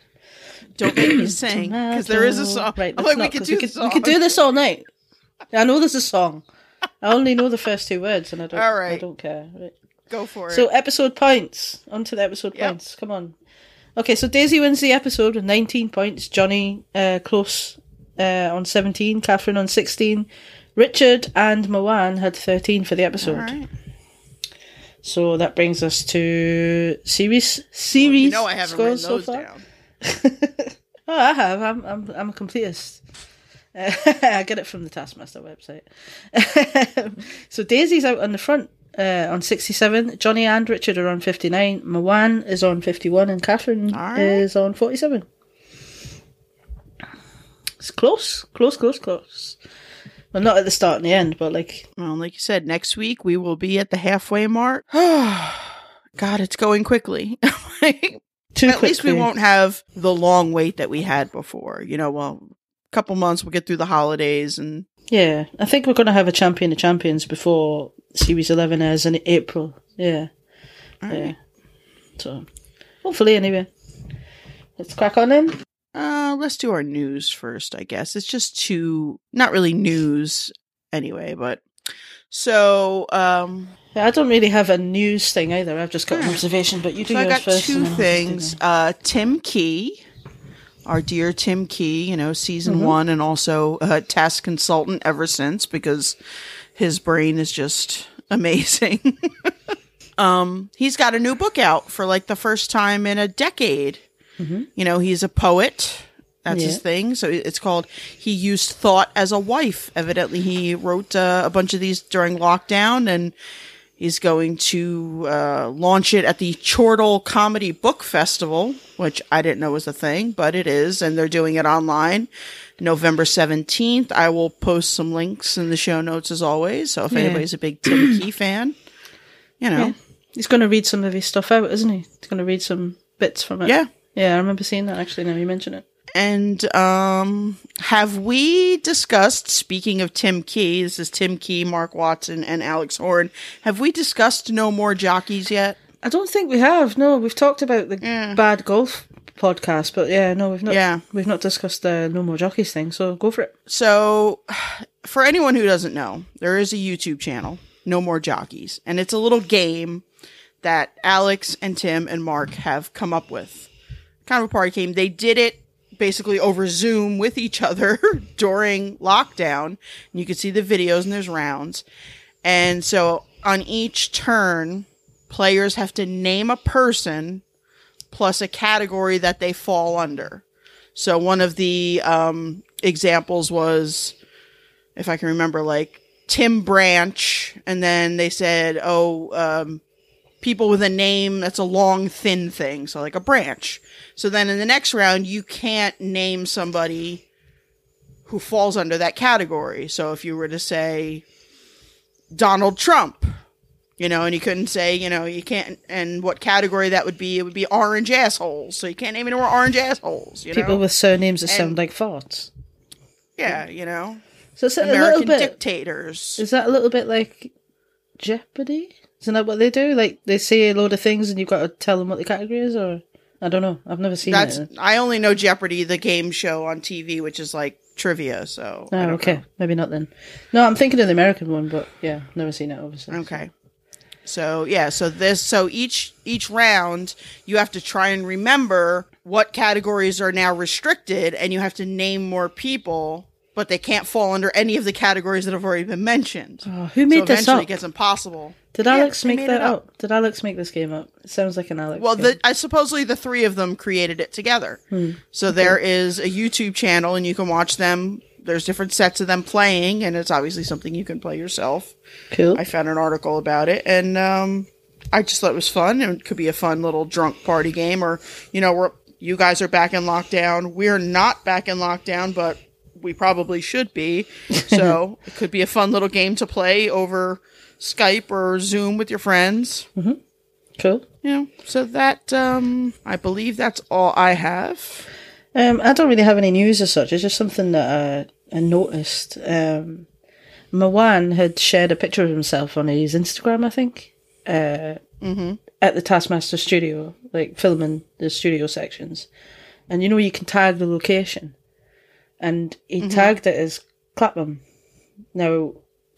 Don't make me sing because there is a song. Right, I'm let's like, we not, could 'cause do we could, song. we could do this all night. I know there's a song. I only know the first two words, and I don't. All I don't care. Right. Go for it. So episode points. On to the episode Yep. points. Come on. Okay, so Daisy wins the episode with 19 points. Johnny uh, close uh, on 17. Katherine on 16. Richard and Mawaan had 13 for the episode. All right. So that brings us to series series You know I haven't written scores so far. down. Oh, I have. I'm I'm I'm a completist. Uh, I get it from the Taskmaster website. so Daisy's out on the front uh, on 67. Johnny and Richard are on 59. Mawaan is on 51, and Katherine right. is on 47. It's close, close, close, close. Well, not at the start and the end, but like Well, like you said, next week we will be at the halfway mark. God, it's going quickly. too At least we won't have the long wait that we had before. You know, well, a couple months we'll get through the holidays and Yeah, I think we're going to have a champion of champions before Series 11 airs in April. Yeah. Yeah. So, hopefully, anyway. Let's crack on then. uh let's do our news first, I guess. It's just two not really news anyway, but so um Yeah, I don't really have a news thing either. I've just got an observation, but you do so I got first. two things. Uh Tim Key, our dear Tim Key, you know, season Mm-hmm. one and also a task consultant ever since because his brain is just amazing. um, he's got a new book out for like the first time in a decade. You know, he's a poet. That's his thing. So it's called He Used Thought as a Wife. Evidently, he wrote uh, a bunch of these during lockdown and he's going to uh, launch it at the Chortle Comedy Book Festival, which I didn't know was a thing, but it is. And they're doing it online November 17th. I will post some links in the show notes as always. So if Yeah. anybody's a big Tim Key fan, you know, Yeah. He's going to read some of his stuff out, isn't he? He's going to read some bits from it. yeah. Yeah, I remember seeing that actually now you mention it. And um, have we discussed? Speaking of Tim Key, this is Tim Key, Mark Watson, and Alex Horne. Have we discussed No More Jockeys yet? I don't think we have. No, we've talked about the Yeah. bad golf podcast, but yeah, no, we've not. Yeah. we've not discussed the no more jockeys thing. So go for it. So, for anyone who doesn't know, there is a YouTube channel, No More Jockeys, and it's a little game that Alex and Tim and Mark have come up with. Kind of a party game. They did it basically over Zoom with each other during lockdown. And you can see the videos and there's rounds. And so on each turn, players have to name a person plus a category that they fall under. So one of the um, examples was, if I can remember, like Tim Branch, and then they said, oh, um, people with a name that's a long, thin thing, so like a branch. So then in the next round, you can't name somebody who falls under that category. So if you were to say Donald Trump, you know, and you couldn't say, you know, you can't, and what category that would be, it would be orange assholes. So you can't name any more orange assholes, you People know? with surnames that And- sound like farts. yeah, you know, So it's a little bit. dictators. Is that a little bit like Jeopardy? Isn't that what they do? Like they say a load of things and you've got to tell them what the category is, or I don't know. I've never seen That's it. I only know Jeopardy, the game show on TV, which is like trivia. So Oh, okay, know. maybe not then. No, I'm thinking of the American one, but yeah, never seen it. Obviously. Okay. So yeah, so this so each each round you have to try and remember what categories are now restricted and you have to name more people, but they can't fall under any of the categories that have already been mentioned. Oh, who made so this eventually up? it gets impossible. Did Yeah, Alex make that up. Did Alex make this game up? It sounds like an Alex. Well, game. the, I supposedly the three of them created it together. Hmm. So there is a YouTube channel, and you can watch them. There's different sets of them playing, and it's obviously something you can play yourself. cool. I found an article about it, and um, I just thought it was fun. And it could be a fun little drunk party game, or you know, we're you guys are back in lockdown. We're not back in lockdown, but we probably should be. So it could be a fun little game to play over Skype or Zoom with your friends. cool. You know, so that um, I believe that's all I have. Um, I don't really have any news as such. It's just something that I, I noticed. Um, Mawaan had shared a picture of himself on his Instagram, I think, uh, at the Taskmaster studio, like filming the studio sections. And you know, you can tag the location. And he tagged it as Clapham. Now,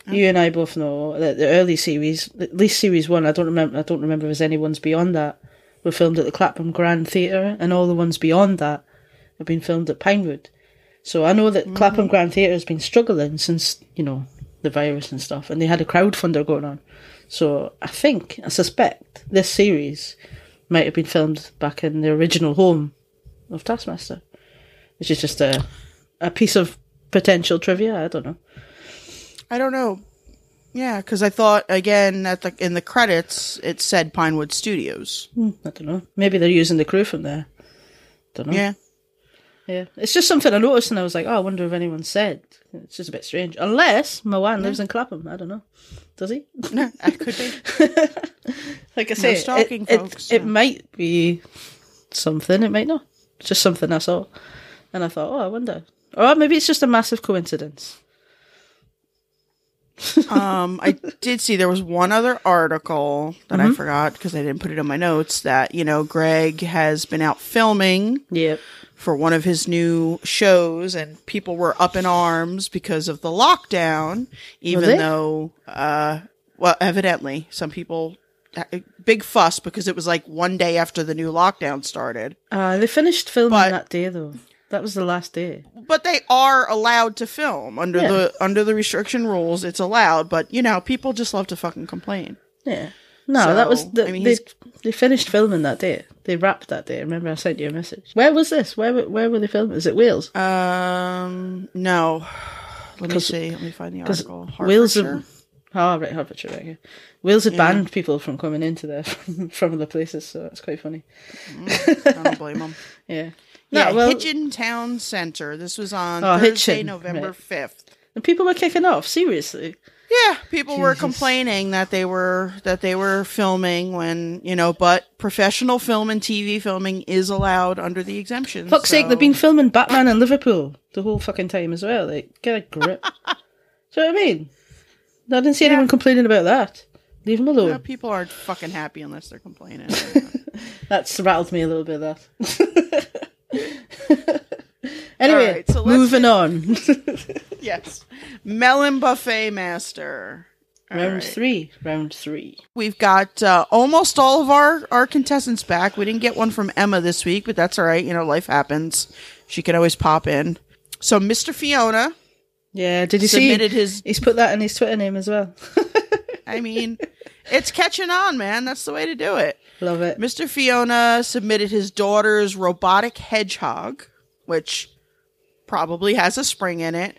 you and I both know that the early series, at least series one, I don't remember. I don't remember if there's any ones beyond that. Were filmed at the Clapham Grand Theatre, and all the ones beyond that have been filmed at Pinewood. So I know that Clapham mm. Grand Theatre has been struggling since you know the virus and stuff, and they had a crowdfunder going on. So I think, I suspect, this series might have been filmed back in the original home of Taskmaster, which is just a a piece of potential trivia. I don't know. I don't know. Yeah, because I thought again at the in the credits it said Pinewood Studios. Hmm, I don't know. Maybe they're using the crew from there. Don't know. Yeah, Yeah, it's just something I noticed, and I was like, oh, I wonder if anyone said. It's just a bit strange. Unless Mawaan lives in Clapham. I don't know. Does he? No, that could be. like I say, stalking it, it- folks, it, might be something. It might not. It's just something I saw, and I thought, oh, I wonder. Or maybe it's just a massive coincidence. Um, I did see there was one other article that Mm-hmm. I forgot because I didn't put it in my notes that you know Greg has been out filming Yep. for one of his new shows, and people were up in arms because of the lockdown, even though, uh, well, evidently some people big fuss because it was like one day after the new lockdown started. Uh, they finished filming But- that day though. That was the last day. But they are allowed to film under Yeah. the under the restriction rules. It's allowed, but you know, people just love to fucking complain. Yeah. No, that was the, I mean, they. They finished filming that day. They wrapped that day. Remember, I sent you a message. Where was this? Where were- where were they filming? Is it Wales? Um, no. Let me see. Let me find the article. Wales have, oh right, Hertfordshire, right, yeah. Wales had banned people from coming into there from, from other places, so it's quite funny. I don't blame them. Yeah. Yeah, No, well, Hitchin Town Center. This was on Oh, Thursday, Hitchin, November right. fifth. and people were kicking off. Seriously. Yeah, people were complaining that they were that they were filming when you know, but professional film and TV filming is allowed under the exemption. Fuck's sake, so- they've been filming Batman in Liverpool the whole fucking time as well. Like, get a grip. Do you know what I mean? I didn't see anyone complaining about that. Leave them alone. Yeah, people aren't fucking happy unless they're complaining. That's rattled me a little bit. That. anyway, Alright, so moving on. yes, Melon Buffet Master. All round right. three. Round three. We've got uh, almost all of our, our contestants back. We didn't get one from Emma this week, but that's all right. You know, life happens. She can always pop in. So, Mr. Fiona Yeah. Did you submitted see? his. He's put that in his Twitter name as well. I mean, it's catching on, man. That's the way to do it. Love it. Mr. Fiona submitted his daughter's robotic hedgehog, which probably has a spring in it.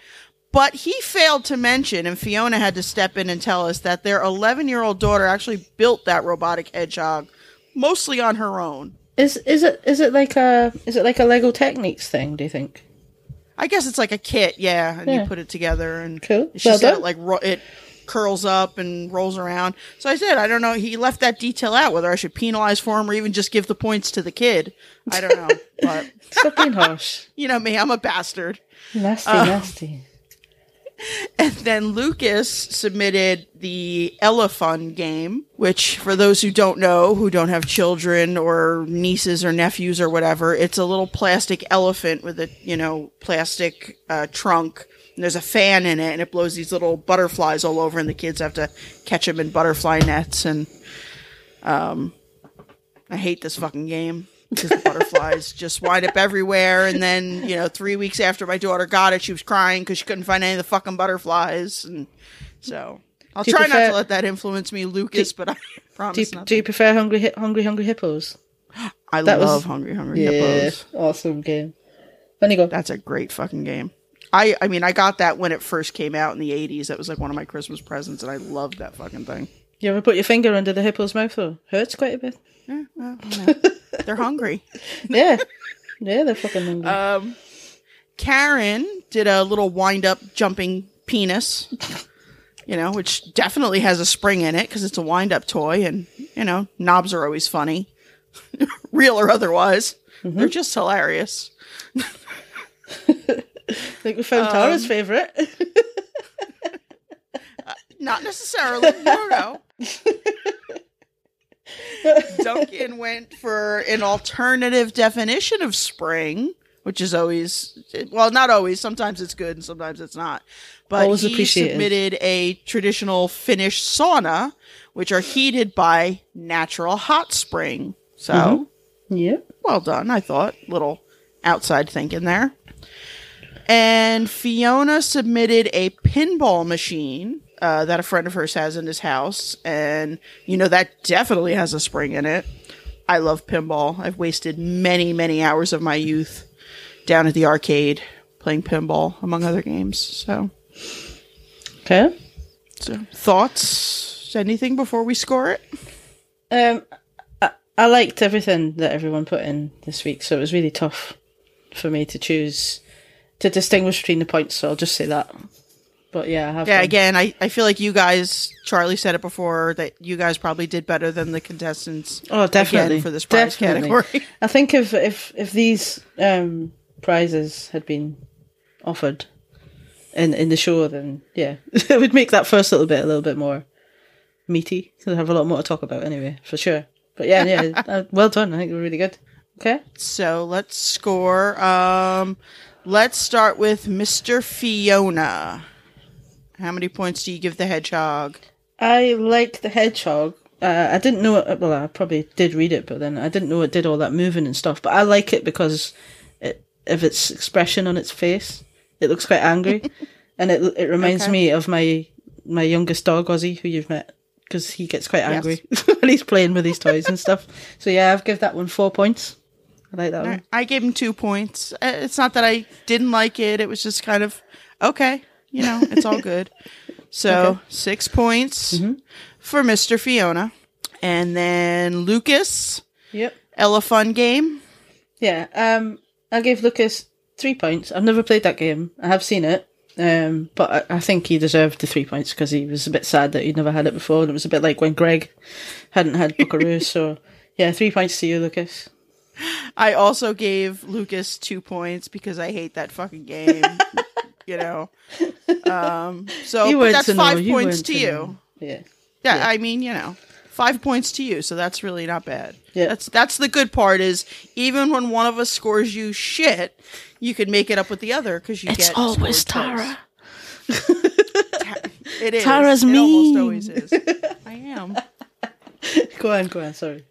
But he failed to mention, and Fiona had to step in and tell us that their 11 year old daughter actually built that robotic hedgehog mostly on her own. Is is it is it like a is it like a Lego Techniques thing? Do you think? I guess it's like a kit, yeah, and Yeah. you put it together, and Cool. she Well said done. it like ro- it curls up and rolls around. So I said, I don't know. He left that detail out. Whether I should penalize for him or even just give the points to the kid, I don't know. but being harsh. you know me, I'm a bastard. Nasty, Uh, nasty. And then Lucas submitted the Elefun game, which, for those who don't know, who don't have children or nieces or nephews or whatever, it's a little plastic elephant with a, you know, plastic uh, trunk. And there's a fan in it, and it blows these little butterflies all over, and the kids have to catch them in butterfly nets. And um, I hate this fucking game because the butterflies just wind up everywhere. And then, you know, three weeks after my daughter got it, she was crying because she couldn't find any of the fucking butterflies. And so I'll Do you try not to let that influence me, Lucas, but I Do promise you, do you prefer Hungry Hi- Hungry Hungry Hippos? I that was- love Hungry Hungry Hippos. awesome game. Funny go. That's a great fucking game. I, I mean, I got that when it first came out in the 80s. That was like one of my Christmas presents, and I loved that fucking thing. You ever put your finger under the hippo's mouth though? Hurts quite a bit. Yeah, well, know, they're hungry. Yeah, yeah, they're fucking hungry. Um, Karen did a little wind up jumping penis, you know, which definitely has a spring in it because it's a wind up toy, and you know, knobs are always funny, real or otherwise. They're just hilarious. I think we found um, Tara's favourite. Not necessarily. No, no. Duncan went for an alternative definition of spring, which is always well, not always. Sometimes it's good and sometimes it's not. But Always he submitted a traditional Finnish sauna, which are heated by natural hot spring. So yeah. well done, I thought. Little outside thinking there. And Fiona submitted a pinball machine uh, that a friend of hers has in his house. And, you know, that definitely has a spring in it. I love pinball. I've wasted many, many hours of my youth down at the arcade playing pinball, among other games. So, Okay. so thoughts? Anything before we score it? Um, I, I liked everything that everyone put in this week, so it was really tough for me to choose to distinguish between the points. So I'll just say that. But yeah, have. Yeah, been- again, I, I feel like you guys, Charlie said it before, that you guys probably did better than the contestants. Oh, definitely for this prize Definitely. category. I think if if if these um, prizes had been offered in in the show, then yeah, it would make that first little bit a little bit more meaty. Because I have a lot more to talk about anyway, for sure. But yeah, yeah, uh, well done. I think were really good. Okay. So let's score. Um, let's start with Mr. Fiona. How many points do you give the hedgehog? I like the hedgehog. Uh, I didn't know it. Well, I probably did read it, but then I didn't know it did all that moving and stuff. But I like it because it, of its expression on its face. It looks quite angry, and it it reminds Okay. me of my my youngest dog Ozzy, who you've met, because he gets quite angry when he's playing with his toys and stuff. So yeah, I've give that one four points. I like that one. I gave him two points. Uh, It's not that I didn't like it. It was just kind of okay. You know, it's all good. So Okay. six points for Mr. Fiona, and then Lucas Yep. Elephant game. Yeah, um, I gave Lucas three points. I've never played that game. I have seen it, um, but I, I think he deserved the three points because he was a bit sad that he'd never had it before. And it was a bit like when Greg hadn't had Buckaroo. so, yeah, three points to you, Lucas. I also gave Lucas two points because I hate that fucking game. you know, um, so that's to know. five points weren't to you. Yeah. Yeah, I mean, you know, five points to you, so that's really not bad. Yeah. That's that's the good part is even when one of us scores you shit, you can make it up with the other because you It's get always. Tara. It is. Tara's it mean. almost always is. I am. Go on, go on. Sorry.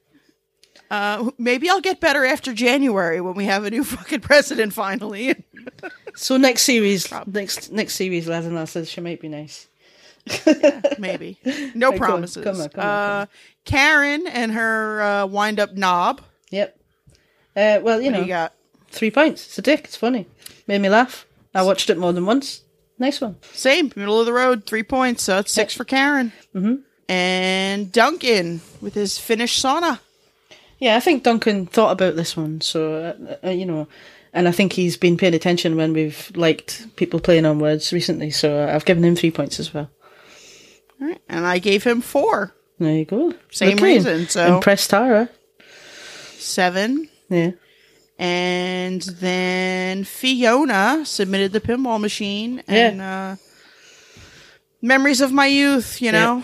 Uh, maybe I'll get better after January when we have a new fucking president finally. So next series, next next series, Lazana says she might be nice. maybe. No Hey, come on, promises. come on, come on, uh, Karen and her uh, wind up knob. Yep. Uh, well, you What know, you got? three points. It's a dick. It's funny. Made me laugh. I watched it more than once. Nice one. Same, middle of the road, three points. So it's six for Karen. Mm-hmm. And Duncan with his Finnish sauna. Yeah, I think Duncan thought about this one, so uh, uh, you know, and I think he's been paying attention when we've liked people playing on words recently. So I've given him three points as well. All right. And I gave him four. There you go. Same him. reason, so- impress Tara. Seven. Yeah. And then Fiona submitted the pinball machine and uh, memories of my youth, you know.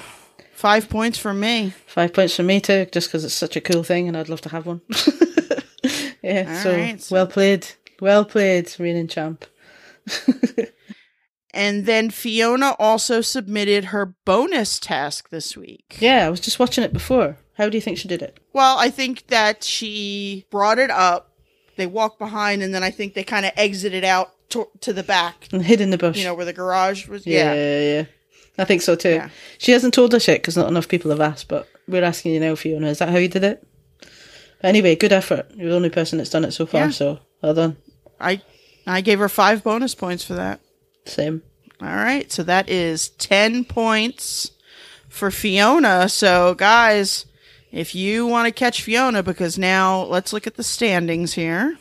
Five points from me. Five points for me too, just because it's such a cool thing, and I'd love to have one. yeah. So, right, so- well played, well played, reigning champ. And then Fiona also submitted her bonus task this week. Yeah, I was just watching it before. How do you think she did it? Well, I think that she brought it up. They walked behind, and then I think they kind of exited out to, to the back, And hid in the bush. you know, where the garage was. Yeah, Yeah. yeah, yeah. I think so too. Yeah. She hasn't told us yet because not enough people have asked, but we're asking you now, Fiona. Is that how you did it? But anyway, good effort. You're the only person that's done it so far, Yeah. so well done. I I gave her five bonus points for that. Same. All right, so that is 10 points for Fiona. So, guys, if you want to catch Fiona, because now let's look at the standings here.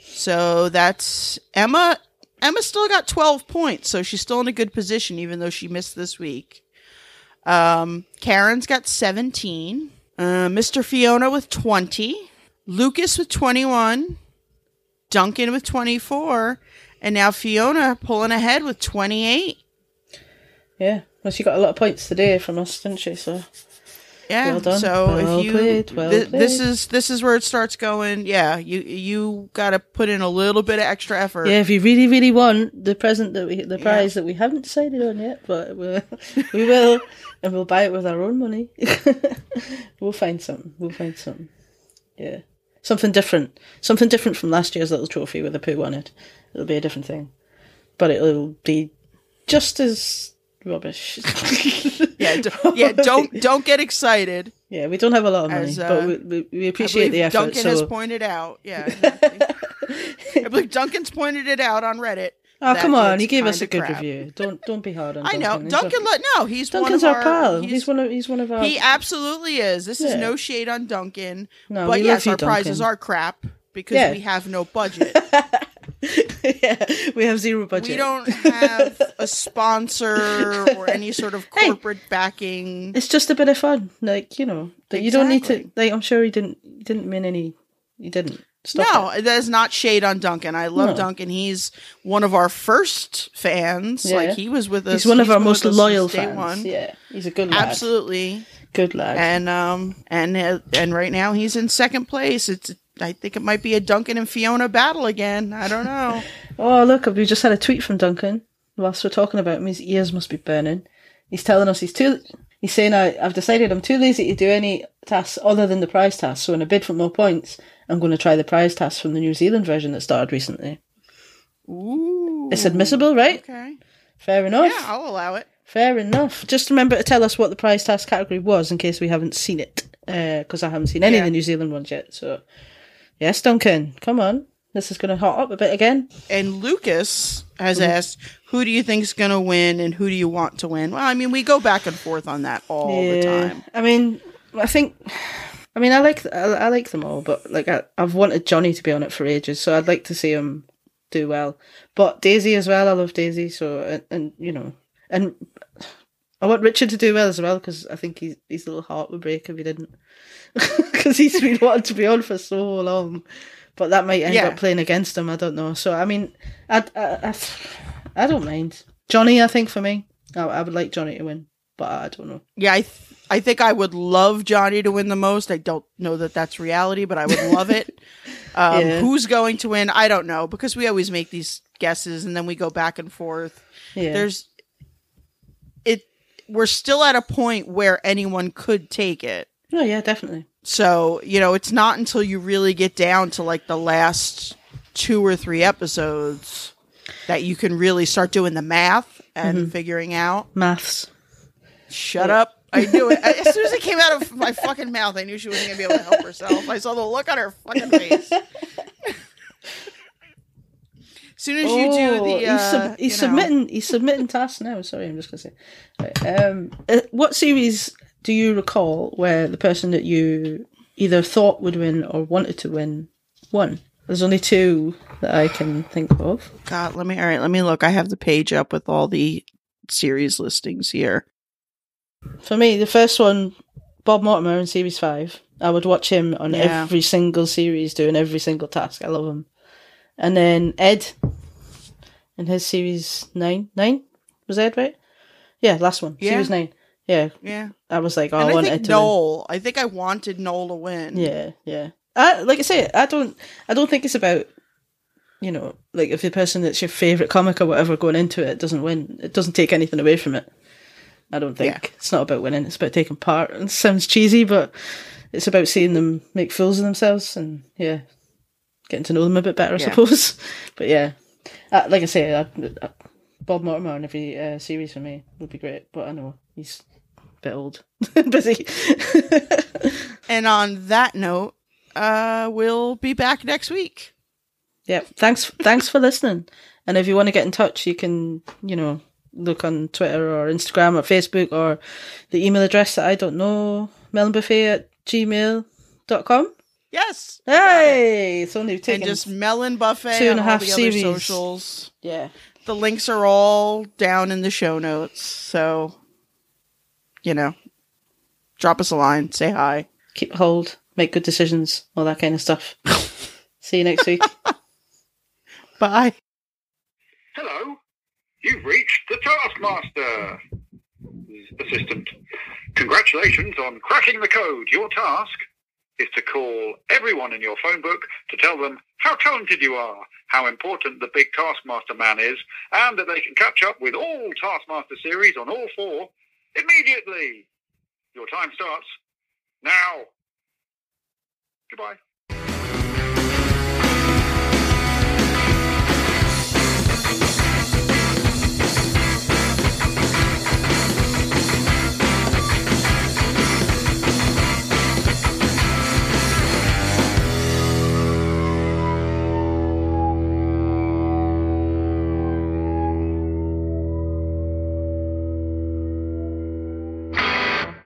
So that's Emma. Emma still got 12 points, so she's still in a good position, even though she missed this week. Um, Karen's got 17. Uh, Mr. Fiona with 20. Lucas with 21. Duncan with 24. And now Fiona pulling ahead with 28. Yeah. Well, she got a lot of points today from us, didn't she? So Yeah. Well done. So Well if you played, well thi- this is this is where it starts going. Yeah, you you got to put in a little bit of extra effort. yeah, if you really, really want the present that we, the prize that we haven't decided on yet, but we'll, we will, and we'll buy it with our own money. we'll find something. We'll find something. Yeah, something different. Something different from last year's little trophy with a poo on it. it'll be a different thing. But it'll be just as rubbish. Yeah, d- yeah. Don't don't get excited. yeah, we don't have a lot of money, As, uh, but we, we, we appreciate the effort. Duncan has pointed out. Yeah. I believe Duncan's pointed it out on Reddit. oh come on, he gave us a good crap. review. Don't don't be hard on. I know Duncan. He's Duncan. Let no, he's Duncan's one of our pal. He's, He's, one of he's one of our. he absolutely is. This is no shade on Duncan, no, but we yes, our prizes are crap because Yeah. we have no budget. yeah, we have zero budget. we don't have a sponsor or any sort of Hey. corporate backing. It's just a bit of fun, like you know. That you don't need to. Like I'm sure he didn't. He didn't mean any. He didn't. Stop no, it. that is not shade on Duncan. I love No. Duncan. He's one of our first fans. Yeah. Like he was with us. he's one of our most loyal fans. one. Yeah, he's a good lad. Absolutely. good lad. And um and uh, and right now he's in second place. It's I think it might be a Duncan and Fiona battle again. I don't know. Oh, look, we just had a tweet from Duncan. Whilst we're talking about him, his ears must be burning. He's telling us he's too. He's saying, I, I've decided I'm too lazy to do any tasks other than the prize task. So, in a bid for more points, I'm going to try the prize task from the New Zealand version that started recently. Ooh. It's admissible, right? Okay. Fair enough. Yeah, I'll allow it. Fair enough. Just remember to tell us what the prize task category was in case we haven't seen it. Uh, because I haven't seen any of the New Zealand ones yet. So, yes, Duncan, come on. This is going to hot up a bit again. And Lucas has Mm-hmm. asked, "Who do you think's going to win, and who do you want to win?" Well, I mean, we go back and forth on that all the time. I mean, I think, I mean, I like I, I like them all, but like I, I've wanted Johnny to be on it for ages, so I'd like to see him do well. But Daisy as well, I love Daisy, so and, and you know, and I want Richard to do well as well because I think he's his little heart would break if he didn't, because he's been wanting to be on for so long. But that might end Yeah. up playing against him. I don't know. So I mean, I I, I, I don't mind Johnny. I think for me, I, I would like Johnny to win, but I don't know. Yeah, I th- I think I would love Johnny to win the most. I don't know that that's reality, but I would love it. Um, Yeah. Who's going to win? I don't know because we always make these guesses and then we go back and forth. Yeah. There's it. We're still at a point where anyone could take it. Oh yeah, definitely. So, you know, it's not until you really get down to like the last two or three episodes that you can really start doing the math and Mm-hmm. figuring out. Maths. Shut up. I knew it. As soon as it came out of my fucking mouth, I knew she wasn't going to be able to help herself. I saw the look on her fucking face. as soon as you do the. he's, Uh, sub- he's you know- submitting. He's submitting tasks now. Sorry, I'm just gonna say. Um, uh, what series do you recall where the person that you either thought would win or wanted to win won? There's only two that I can think of. God, let me. All right, let me look. I have the page up with all the series listings here. For me, the first one, Bob Mortimer in Series Five. I would watch him on Yeah. every single series, doing every single task. I love him. And then Ed, in his Series Nine. Nine was Ed right? Yeah, last one. Yeah. Series Nine. Yeah, Yeah. I was like, oh, and I I wanted think to. win. Noel. I think I wanted Noel to win. Yeah, yeah. I, like I say, I don't. I don't think it's about. You know, like if the person that's your favorite comic or whatever going into it doesn't win, it doesn't take anything away from it. I don't think Yeah. it's not about winning; it's about taking part. It sounds cheesy, but it's about seeing them make fools of themselves and yeah, getting to know them a bit better, I Yeah. suppose. But yeah, uh, like I say, I, I, Bob Mortimer in every uh, series for me would be great. But I know he's old, busy. And on that note, uh, we'll be back next week. Yeah, thanks thanks for listening. And if you want to get in touch, you can, you know, look on Twitter or Instagram or Facebook or the email address that I don't know, melonbuffet at gmail.com. Yes. Hey, it's only And just Melon Buffet two and a half series. socials. yeah. The links are all down in the show notes. So, you know, drop us a line, say hi. Keep hold, make good decisions, all that kind of stuff. See you next week. Bye. Hello, you've reached the Taskmaster assistant. Congratulations on cracking the code. Your task is to call everyone in your phone book to tell them how talented you are, how important the big Taskmaster man is, and that they can catch up with all Taskmaster series on all four immediately. Your time starts now. Goodbye.